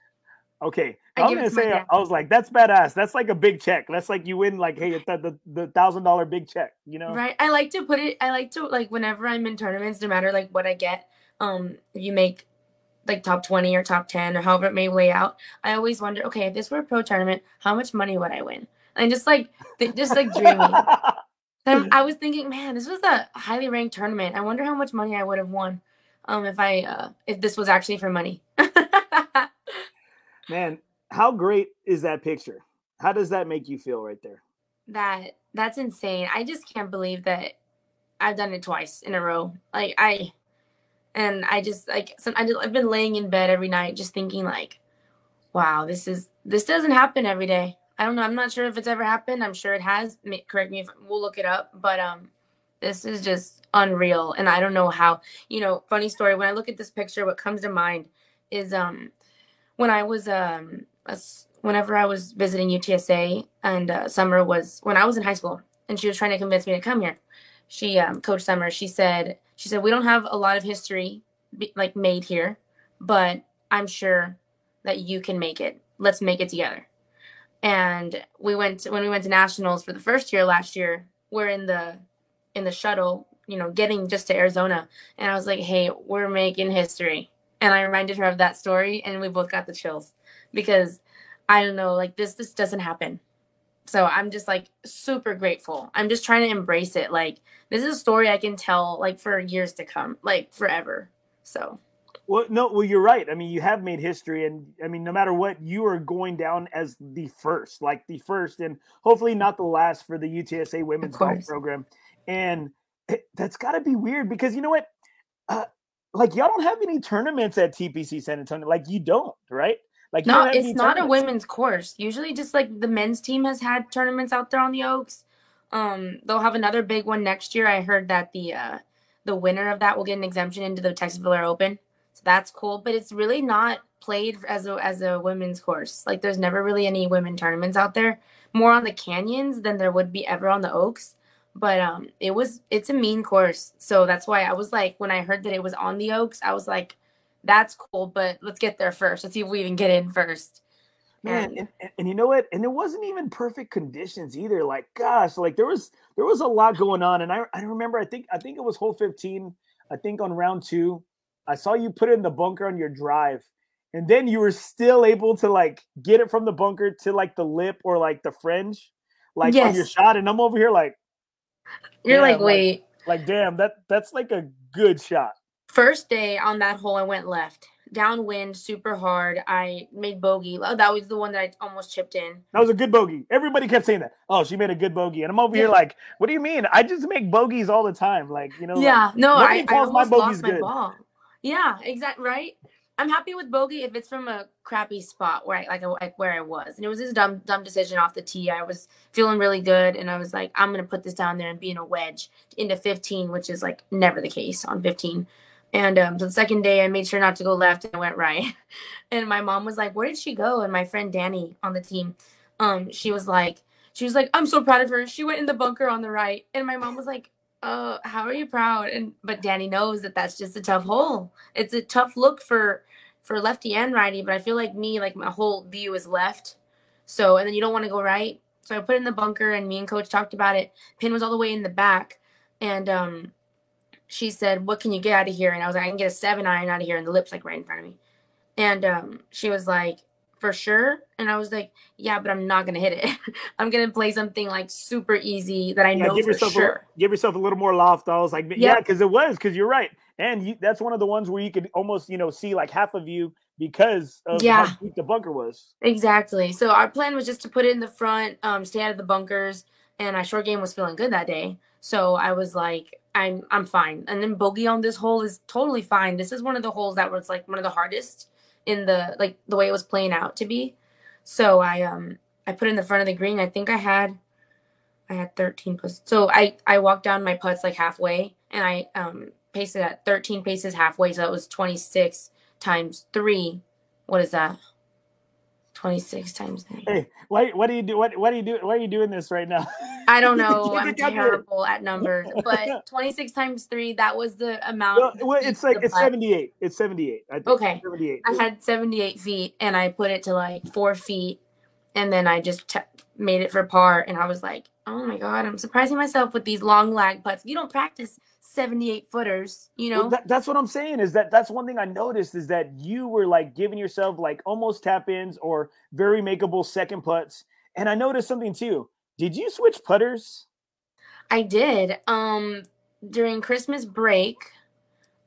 Okay, I, I was gonna say I was like, that's badass. That's like a big check. That's like you win like, hey, the the, the thousand dollar big check. You know, right? I like to put it. I like to like whenever I'm in tournaments, no matter like what I get. Um, if you make like top twenty or top ten or however it may weigh out, I always wonder, okay, if this were a pro tournament, how much money would I win? And just like just like dreaming. I was thinking, man, this was a highly ranked tournament. I wonder how much money I would have won, um, if I uh, if this was actually for money. Man, how great is that picture? How does that make you feel right there? That that's insane. I just can't believe that I've done it twice in a row. Like I and I just like some I I've been laying in bed every night just thinking like wow, this is this doesn't happen every day. I don't know. I'm not sure if it's ever happened. I'm sure it has. Correct me if we'll look it up, but um this is just unreal and I don't know how. You know, funny story when I look at this picture what comes to mind is um when I was um whenever I was visiting UTSA and uh, Summer was when I was in high school and she was trying to convince me to come here. She um, Coach Summer she said she said we don't have a lot of history be, like made here, but I'm sure that you can make it. Let's make it together. And we went to, when we went to nationals for the first year last year. We're in the in the shuttle, you know, getting just to Arizona, and I was like, "Hey, we're making history." and I reminded her of that story, and we both got the chills because I don't know, like this this doesn't happen. So I'm just like super grateful. I'm just trying to embrace it. Like this is a story I can tell like for years to come, like forever. So well, no, well, you're right. I mean, you have made history, and I mean, no matter what, you are going down as the first, like the first, and hopefully not the last for the UTSA women's golf program. And it, that's got to be weird because you know what? Uh, like y'all don't have any tournaments at TPC San Antonio. Like you don't, right? Like no, it's not a women's course. Usually, just like the men's team has had tournaments out there on the Oaks. Um, they'll have another big one next year. I heard that the uh, the winner of that will get an exemption into the Texas Valero Open, that's cool. But it's really not played as a as a women's course. Like there's never really any women tournaments out there. More on the canyons than there would be ever on the Oaks but um it was it's a mean course so that's why i was like when i heard that it was on the oaks i was like that's cool but let's get there first let's see if we even get in first man and, and, and, you know what and it wasn't even perfect conditions either like gosh like there was there was a lot going on and i i remember i think i think it was hole 15 i think on round two i saw you put it in the bunker on your drive and then you were still able to like get it from the bunker to like the lip or like the fringe like yes. on your shot and i'm over here like you're like, wait. Like, like, damn, that that's like a good shot. First day on that hole, I went left. Downwind, super hard. I made bogey. Oh, that was the one that I almost chipped in. That was a good bogey. Everybody kept saying that. Oh, she made a good bogey, and I'm over yeah. here like, what do you mean? I just make bogeys all the time. Like, you know. Yeah. Like, no, I, I almost lost my good. ball. Yeah, exactly. Right. I'm happy with bogey if it's from a crappy spot where I like, like where I was. And it was this dumb dumb decision off the tee. I was feeling really good and I was like, I'm gonna put this down there and be in a wedge into 15, which is like never the case on 15. And um, the second day, I made sure not to go left and I went right. and my mom was like, "Where did she go?" And my friend Danny on the team, um, she was like, she was like, "I'm so proud of her. She went in the bunker on the right." And my mom was like, "Uh, how are you proud?" And but Danny knows that that's just a tough hole. It's a tough look for for lefty and righty. But I feel like me, like my whole view is left. So and then you don't want to go right. So I put in the bunker, and me and coach talked about it. Pin was all the way in the back, and um she said, What can you get out of here? And I was like, I can get a seven iron out of here. And the lip's like right in front of me. And um, she was like, For sure. And I was like, Yeah, but I'm not to hit it. I'm to play something like super easy that I yeah, know give for yourself sure. A, give yourself a little more loft. I was like, yep. Yeah, because it was, because you're right. And you, that's one of the ones where you could almost, you know, see like half of you because of yeah. how deep the bunker was. Exactly. So our plan was just to put it in the front, um, stay out of the bunkers. And our short game was feeling good that day. So I was like, I'm I'm fine. And then bogey on this hole is totally fine. This is one of the holes that was like one of the hardest in the like the way it was playing out to be. So I um I put in the front of the green. I think I had I had 13 plus. So I I walked down my putts like halfway and I um paced it at 13 paces halfway. So that was 26 times three. What is that? 26 times 3. Hey, why, what do you do? What, what do you do? Why are you doing this right now? I don't know. I'm terrible at numbers, but 26 times 3, that was the amount. Well, it's like, it's 78. It's 78. I okay. 78. I had 78 feet and I put it to like four feet and then I just t- made it for par. And I was like, oh my God, I'm surprising myself with these long lag putts. You don't practice 78 footers, you know? Well, that, that's what I'm saying is that that's one thing I noticed is that you were like giving yourself like almost tap ins or very makeable second putts. And I noticed something too. Did you switch putters? I did. Um, during Christmas break,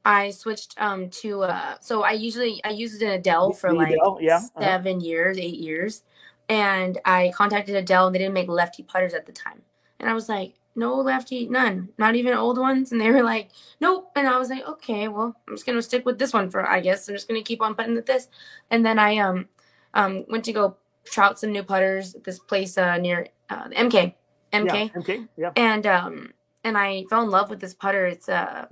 I switched um to uh so I usually I used an Edel for like yeah. Uh-huh. 7 uh-huh. years, 8 years. And I contacted Edel and they didn't make lefty putters at the time. And I was like, no lefty, none, not even old ones. And they were like, nope. And I was like, okay, well, I'm just gonna stick with this one for, I guess. I'm just gonna keep on putting with this. And then I um um went to go trout some new putters at this place uh, near uh, MK, MK, yeah, MK, yeah. And um and I fell in love with this putter. It's uh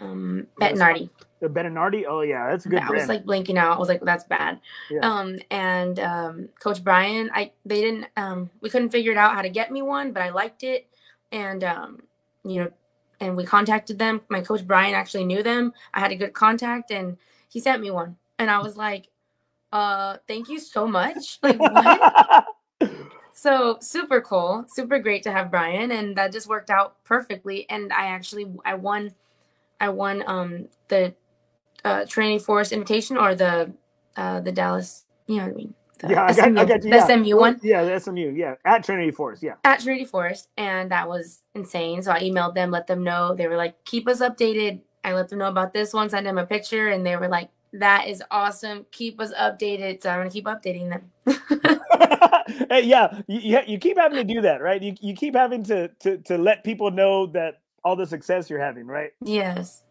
um Bettinardi. The Bettinardi? Oh yeah, that's a good. Yeah, I was like blinking out. I was like, that's bad. Yeah. Um and um Coach Brian, I they didn't um we couldn't figure it out how to get me one, but I liked it. And um, you know, and we contacted them. My coach Brian actually knew them. I had a good contact and he sent me one. And I was like, uh, thank you so much. Like what? so super cool super great to have brian and that just worked out perfectly and i actually i won I won um the uh, Trinity Forest invitation or the uh, the Dallas. You know what I mean? The yeah, SMU, I got, I got you, yeah. the SMU one. Yeah, the SMU. Yeah, at Trinity Forest. Yeah, at Trinity Forest, and that was insane. So I emailed them, let them know. They were like, "Keep us updated." I let them know about this one, sent them a picture, and they were like, "That is awesome. Keep us updated." So I'm gonna keep updating them. hey, yeah, you, you keep having to do that, right? You you keep having to to to let people know that all the success you're having, right? Yes.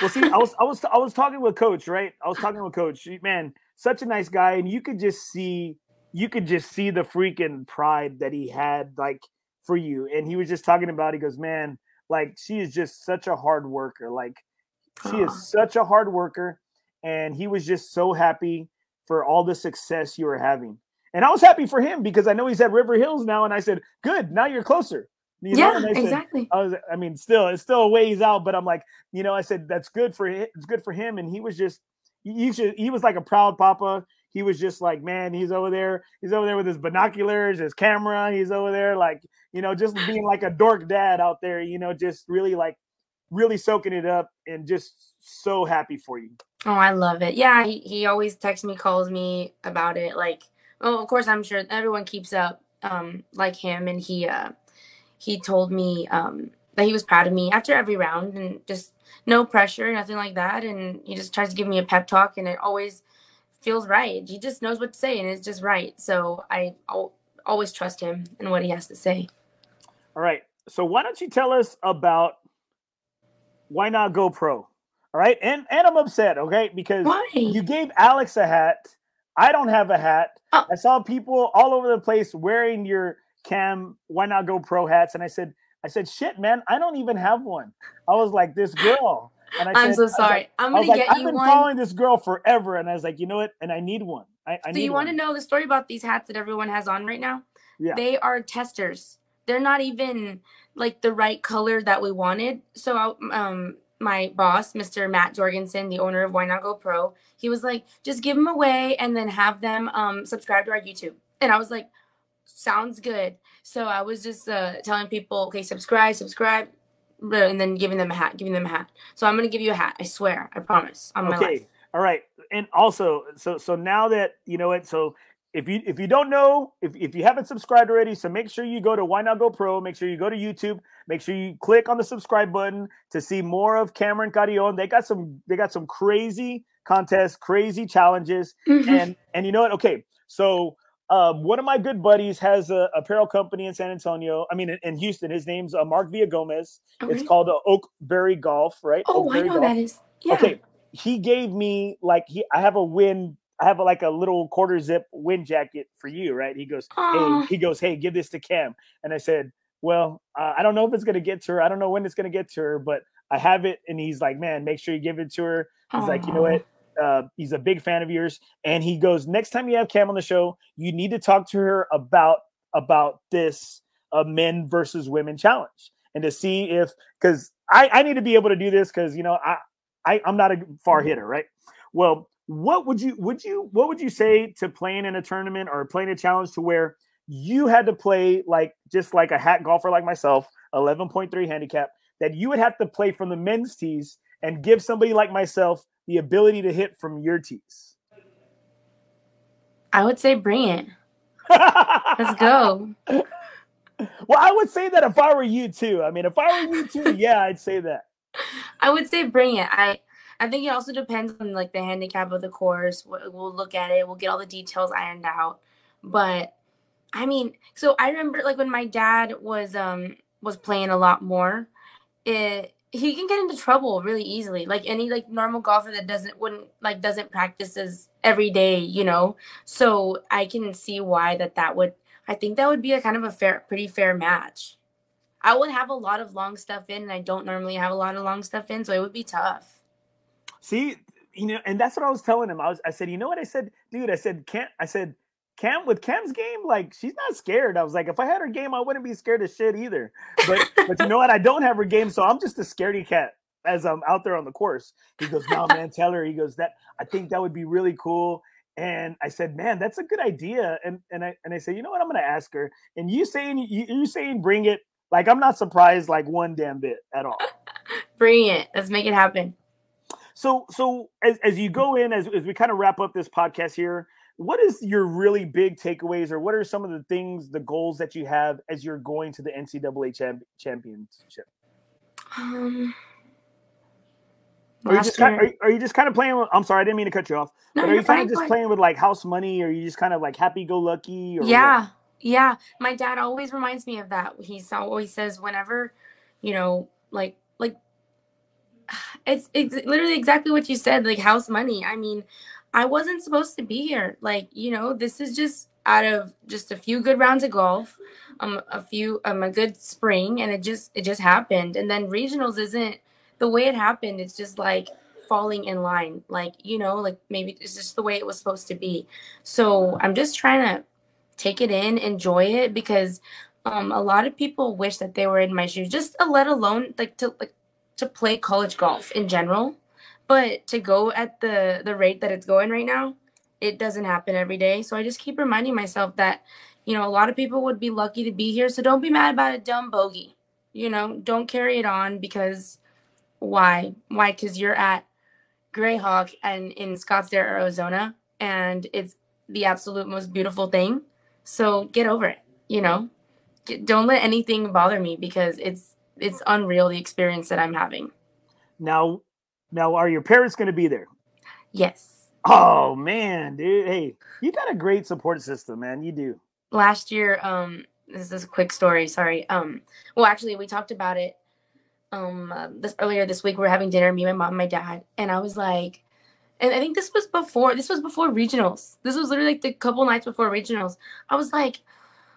Well, see, I was I was I was talking with coach, right? I was talking with coach. Man, such a nice guy, and you could just see you could just see the freaking pride that he had, like for you. And he was just talking about. He goes, man, like she is just such a hard worker. Like she is such a hard worker, and he was just so happy for all the success you were having. And I was happy for him because I know he's at River Hills now. And I said, good, now you're closer. You yeah, said, exactly. I was, I mean, still, it's still a ways out, but I'm like, you know, I said that's good for him. It's good for him, and he was just, you should. He was like a proud papa. He was just like, man, he's over there. He's over there with his binoculars, his camera. He's over there, like, you know, just being like a dork dad out there. You know, just really like, really soaking it up, and just so happy for you. Oh, I love it. Yeah, he he always texts me, calls me about it. Like, oh, of course, I'm sure everyone keeps up um like him, and he uh he told me um, that he was proud of me after every round and just no pressure, nothing like that. And he just tries to give me a pep talk, and it always feels right. He just knows what to say, and it's just right. So I always trust him and what he has to say. All right. So why don't you tell us about why not go pro? All right, and and I'm upset. Okay, because Why? you gave Alex a hat. I don't have a hat. Oh. I saw people all over the place wearing your Cam. Why not go pro hats? And I said, I said, shit, man, I don't even have one. I was like, this girl. And I I'm said, so sorry. like- I gonna like, get I've you been one. following this girl forever, and I was like, you know what? And I need one. I, I need you want to know the story about these hats that everyone has on right now? Yeah. They are testers. They're not even like the right color that we wanted. So, um, my boss, Mr. Matt Jorgensen, the owner of Why Not Go Pro, he was like, just give them away and then have them um, subscribe to our YouTube. And I was like, sounds good. So I was just uh, telling people, okay, subscribe, subscribe, and then giving them a hat, giving them a hat. So I'm gonna give you a hat. I swear, I promise on my okay life. all right and also so so now that you know it so if you if you don't know if, if you haven't subscribed already so make sure you go to why not go pro make sure you go to youtube make sure you click on the subscribe button to see more of Camryn Carreon they got some they got some crazy contests crazy challenges Mhm. and and you know what okay so um, one of my good buddies has a apparel company in San Antonio. I mean, in, in Houston. His name's uh, Mark Villa Gomez. It's called uh, Oakberry Golf, right? Oh, I know Golf. that is. Yeah. Okay, he gave me like he. I have a win. I have a, like a little quarter zip wind jacket for you, right? He goes, Aw. hey, he goes, hey, give this to Cam, and I said, well, uh, I don't know if it's gonna get to her. I don't know when it's gonna get to her, but I have it. And he's like, man, make sure you give it to her. He's like, you know what? Uh, he's a big fan of yours, and he goes, next time you have Cam on the show, you need to talk to her about about this uh, men versus women challenge, and to see if because I I need to be able to do this because you know I, I I'm not a far hitter, right? Well, what would you would you what would you say to playing in a tournament or playing a challenge to where you had to play like just like a hat golfer like myself, 11.3 handicap, that you would have to play from the men's tees and give somebody like myself the ability to hit from your tees. I would say bring it. Let's go. Well, I would say that if I were you too. I mean, if I were you too, yeah, I'd say that. I would say bring it. I I think it also depends on like the handicap of the course. We'll we'll look at it. We'll get all the details ironed out. But I mean, so I remember like when my dad was um was playing a lot more, it he can get into trouble really easily. Like any like normal golfer that doesn't wouldn't like doesn't practice as every day, you know. So I can see why that that would I think that would be a kind of a fair pretty fair match. I would have a lot of long stuff in, and I don't normally have a lot of long stuff in, so it would be tough. See, you know, and that's what I was telling him. I was, I said, you know what? I said, dude, I said, can't I said, Cam, with Cam's game, like she's not scared. I was like, if I had her game, I wouldn't be scared of shit either. But, but you know what? I don't have her game, so I'm just a scaredy cat as I'm out there on the course. He goes, no, man, tell her. He goes, that I think that would be really cool. And I said, man, that's a good idea. And and I and I said, you know what? I'm gonna ask her. And you saying you, you saying bring it. Like I'm not surprised like one damn bit at all. Bring it. Let's make it happen. So, so as, as you go in, as, as we kind of wrap up this podcast here, what is your really big takeaways, or what are some of the things, the goals that you have as you're going to the NCAA champ- championship? Um, Are you just kind year- are, are you just kind of playing? With, I'm sorry, I didn't mean to cut you off. No, but are you're kind of just playing with like house money, or are you just kind of like happy go lucky? Or what? Yeah, yeah. My dad always reminds me of that. He always says whenever, you know, like like it's it's literally exactly what you said, like house money. I mean, I wasn't supposed to be here. Like, you know, this is just out of just a few good rounds of golf, um a few um a good spring and it just it just happened. And then regionals isn't the way it happened, it's just like falling in line. Like, you know, like maybe it's just the way it was supposed to be. So I'm just trying to take it in, enjoy it because um a lot of people wish that they were in my shoes, just let alone like to like to play college golf in general. But to go at the the rate that it's going right now, it doesn't happen every day. So I just keep reminding myself that, you know, a lot of people would be lucky to be here. So don't be mad about a dumb bogey. You know, don't carry it on because why? Why? Because you're at Greyhawk and in Scottsdale, Arizona, and it's the absolute most beautiful thing. So get over it. You know, don't let anything bother me because it's it's unreal the experience that I'm having. Now, now, are your parents going to be there? Yes. Oh man, dude. Hey, you got a great support system, man. You do. last year um this is a quick story sorry um well actually we talked about it um uh, this earlier this week we are having dinner, me, my mom, my dad, and I was like, and I think this was before this was before regionals. This was literally like the couple nights before regionals. I was like,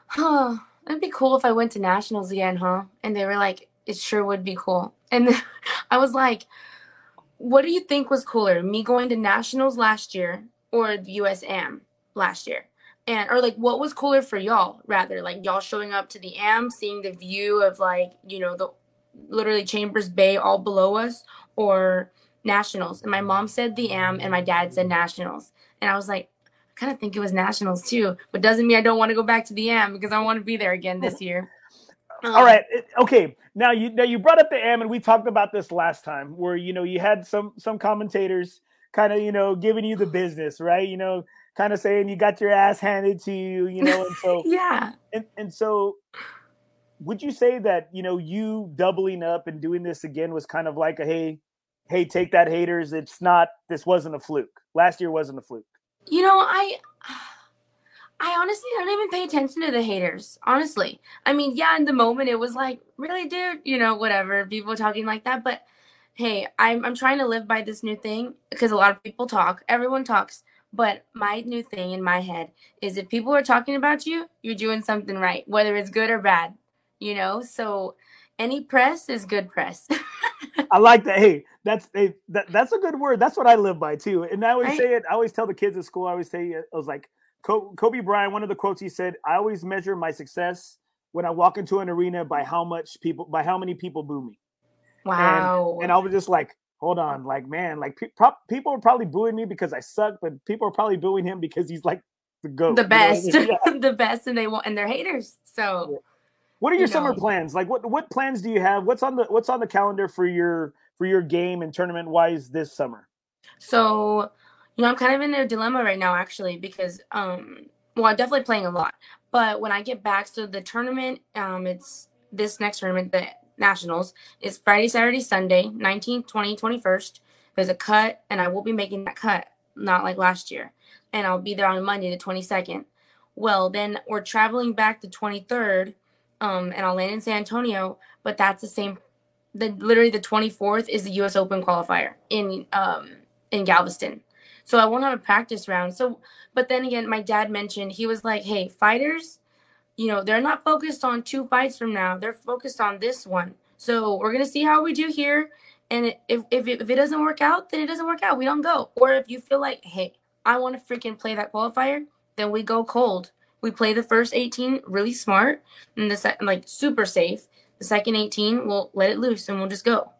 huh, it'd be cool if I went to nationals again, huh? And they were like, it sure would be cool. And I was like, what do you think was cooler, me going to nationals last year or the USAM last year? And or like what was cooler for y'all rather like y'all showing up to the AM, seeing the view of like you know the literally Chambers Bay all below us, or nationals. And my mom said the AM and my dad said nationals. And I was like, I kind of think it was nationals too, but doesn't mean I don't want to go back to the AM because I want to be there again this year. Um, All right. Okay. Now you now you brought up the AM and we talked about this last time where you know you had some some commentators kind of you know giving you the business, right? You know, kind of saying you got your ass handed to you, you know, and so yeah. And and so would you say that, you know, you doubling up and doing this again was kind of like a hey, hey, take that haters. It's not this wasn't a fluke. Last year wasn't a fluke. You know, I I honestly don't even pay attention to the haters. Honestly. I mean, yeah, in the moment it was like, really, dude, you know, whatever, people talking like that. But hey, I'm I'm trying to live by this new thing because a lot of people talk. Everyone talks. But my new thing in my head is if people are talking about you, you're doing something right, whether it's good or bad. You know? So any press is good press. I like that. Hey, that's hey, that, that's a good word. That's what I live by too. And I always right? say it. I always tell the kids at school. I always say it. I was like Kobe Bryant. One of the quotes he said, "I always measure my success when I walk into an arena by how much people, by how many people boo me." Wow. And, and I was just like, hold on, like man, like pe- pro- people are probably booing me because I suck, but people are probably booing him because he's like the goat, the best, you know? yeah. the best, and they want and they're haters. So. Yeah. What are your you know. summer plans? Like what what plans do you have? What's on the what's on the calendar for your for your game and tournament wise this summer? So, you know, I'm kind of in a dilemma right now actually because um well, I'm definitely playing a lot. But when I get back, so the tournament, um, it's this next tournament, the Nationals, is Friday, Saturday, Sunday, 19th, 20, 21st. There's a cut, and I will be making that cut, not like last year. And I'll be there on Monday, the 22nd. Well, then we're traveling back the 23rd um, and I'll land in San Antonio. But that's the same. The literally the 24th is the U.S. Open qualifier in um, in Galveston. So I won't have a practice round. So, but then again, my dad mentioned he was like, "Hey, fighters, you know, they're not focused on two fights from now. They're focused on this one. So we're gonna see how we do here. And if if if it doesn't work out, then it doesn't work out. We don't go. Or if you feel like, hey, I want to freaking play that qualifier, then we go cold. We play the first 18 really smart and the second like super safe. The second 18, we'll let it loose and we'll just go.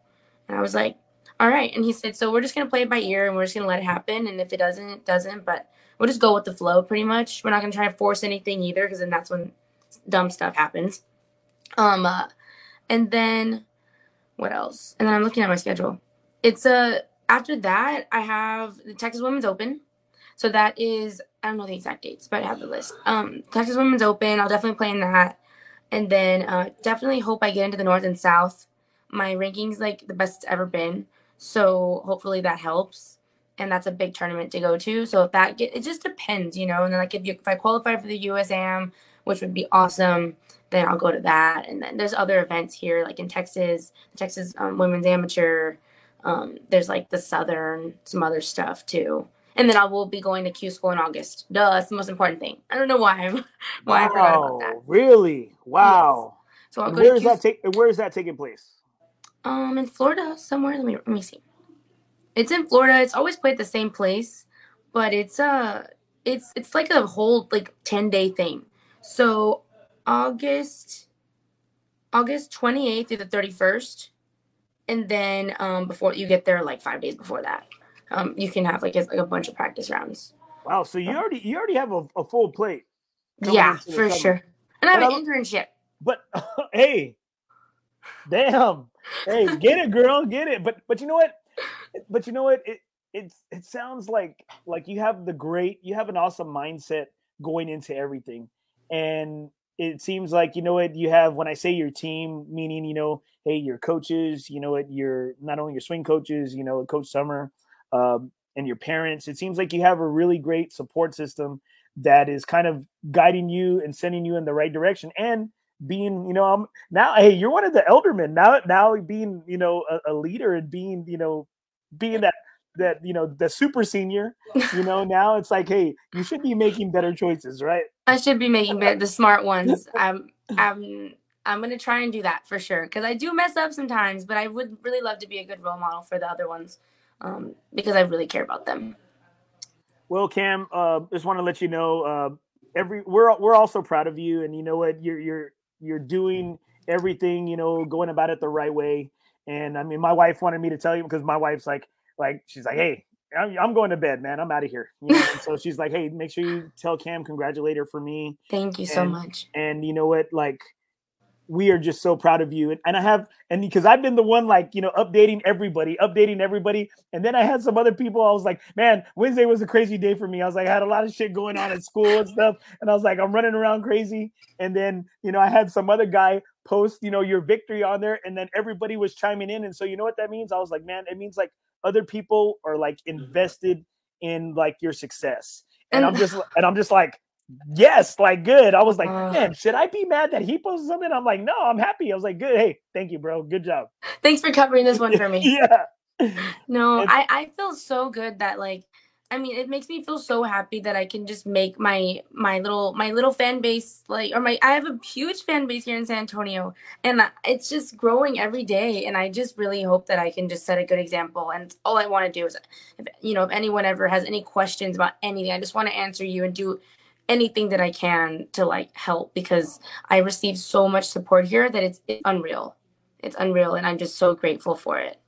And I was like, all right. And he said, so we're just gonna play it by ear and we're just gonna let it happen. And if it doesn't, it doesn't. But we'll just go with the flow pretty much. We're not gonna try to force anything either, because then that's when dumb stuff happens. Um uh, and then what else? And then I'm looking at my schedule. It's a uh, after that I have the Texas Women's Open. So that is I don't know the exact dates, but I have the list. Um, Texas Women's Open. I'll definitely play in that, and then uh, definitely hope I get into the North and South. My rankings like the best it's ever been, so hopefully that helps. And that's a big tournament to go to. So if that get, it just depends, you know. And then like if you if I qualify for the USAM, which would be awesome, then I'll go to that. And then there's other events here, like in Texas, Texas um, Women's Amateur. Um, there's like the Southern, some other stuff too and then I will be going to Q school in August. Duh, that's the most important thing. I don't know why I'm why wow, I forgot about that. Really? Wow. Yes. So I'll where is that take? Where is that taking place? Um, in Florida, somewhere. Let me let me see. It's in Florida. It's always played the same place, but it's uh it's it's like a whole like ten day thing. So August August twenty eighth through the thirty first, and then um before you get there like five days before that um, you can have like a, like a bunch of practice rounds. Wow! So you already you already have a, a full plate. Yeah, for sure. And I have an internship. But hey, damn, hey, get it, girl, get it. But but you know what? But you know what? It it's it sounds like like you have the great, you have an awesome mindset going into everything, and it seems like you know what you have when I say your team, meaning you know, hey, your coaches, you know what, your not only your swing coaches, you know, Coach Summer, um, and your parents. It seems like you have a really great support system that is kind of guiding you and sending you in the right direction and being, you know, I'm now. Hey, you're one of the eldermen now. Now being, you know, a, a leader and being, you know, being that that you know the super senior you know now it's like hey you should be making better choices right i should be making the smart ones i'm i'm i'm gonna try and do that for sure because i do mess up sometimes but i would really love to be a good role model for the other ones um, because i really care about them well cam uh, just want to let you know uh, every we're we're also proud of you and you know what you're you're you're doing everything you know going about it the right way and i mean my wife wanted me to tell you because my wife's like like she's like hey I'm going to bed, man. I'm out of here. You know? so she's like, "Hey, make sure you tell Cam congratulate her for me." Thank you so much. And you know what? Like, we are just so proud of you. And, and I have, and because I've been the one like, you know, updating everybody, updating everybody. And then I had some other people, I was like, man, Wednesday was a crazy day for me. I was like, I had a lot of shit going on at school and stuff. And I was like, I'm running around crazy. And then, you know, I had some other guy post, you know, your victory on there. And then everybody was chiming in. And so, you know what that means? I was like, man, it means like other people are like mm-hmm. invested in like your success. And, and I'm just, and I'm just like, yes, like good. I was like, uh, man, should I be mad that he posted something? I'm like, no, I'm happy. I was like, good. Hey, thank you, bro. Good job. Thanks for covering this one for me. yeah. No, I, I feel so good that like I mean, it makes me feel so happy that I can just make my my little my little fan base like or my I have a huge fan base here in San Antonio and it's just growing every day and I just really hope that I can just set a good example and all I want to do is if you know if anyone ever has any questions about anything I just want to answer you and do anything that I can to like help because I receive so much support here that it's, it's unreal. It's unreal, and I'm just so grateful for it.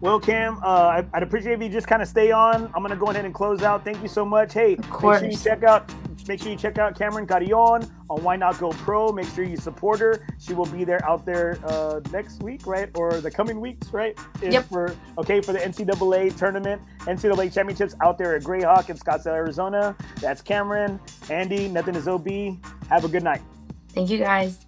Well, Cam, uh, I'd appreciate if you just kind of stay on. I'm gonna go ahead and close out. Thank you so much. Hey, of course. sure you check out make sure you check out Camryn Carreon on Why Not Go Pro. Make sure you support her. She will be there out there uh, next week, right, or the coming weeks, right? yep. For okay for the NCAA tournament, NCAA championships out there at Grayhawk in Scottsdale, Arizona. That's Camryn, Andy. Nothing is OB. Have a good night. Thank you, guys.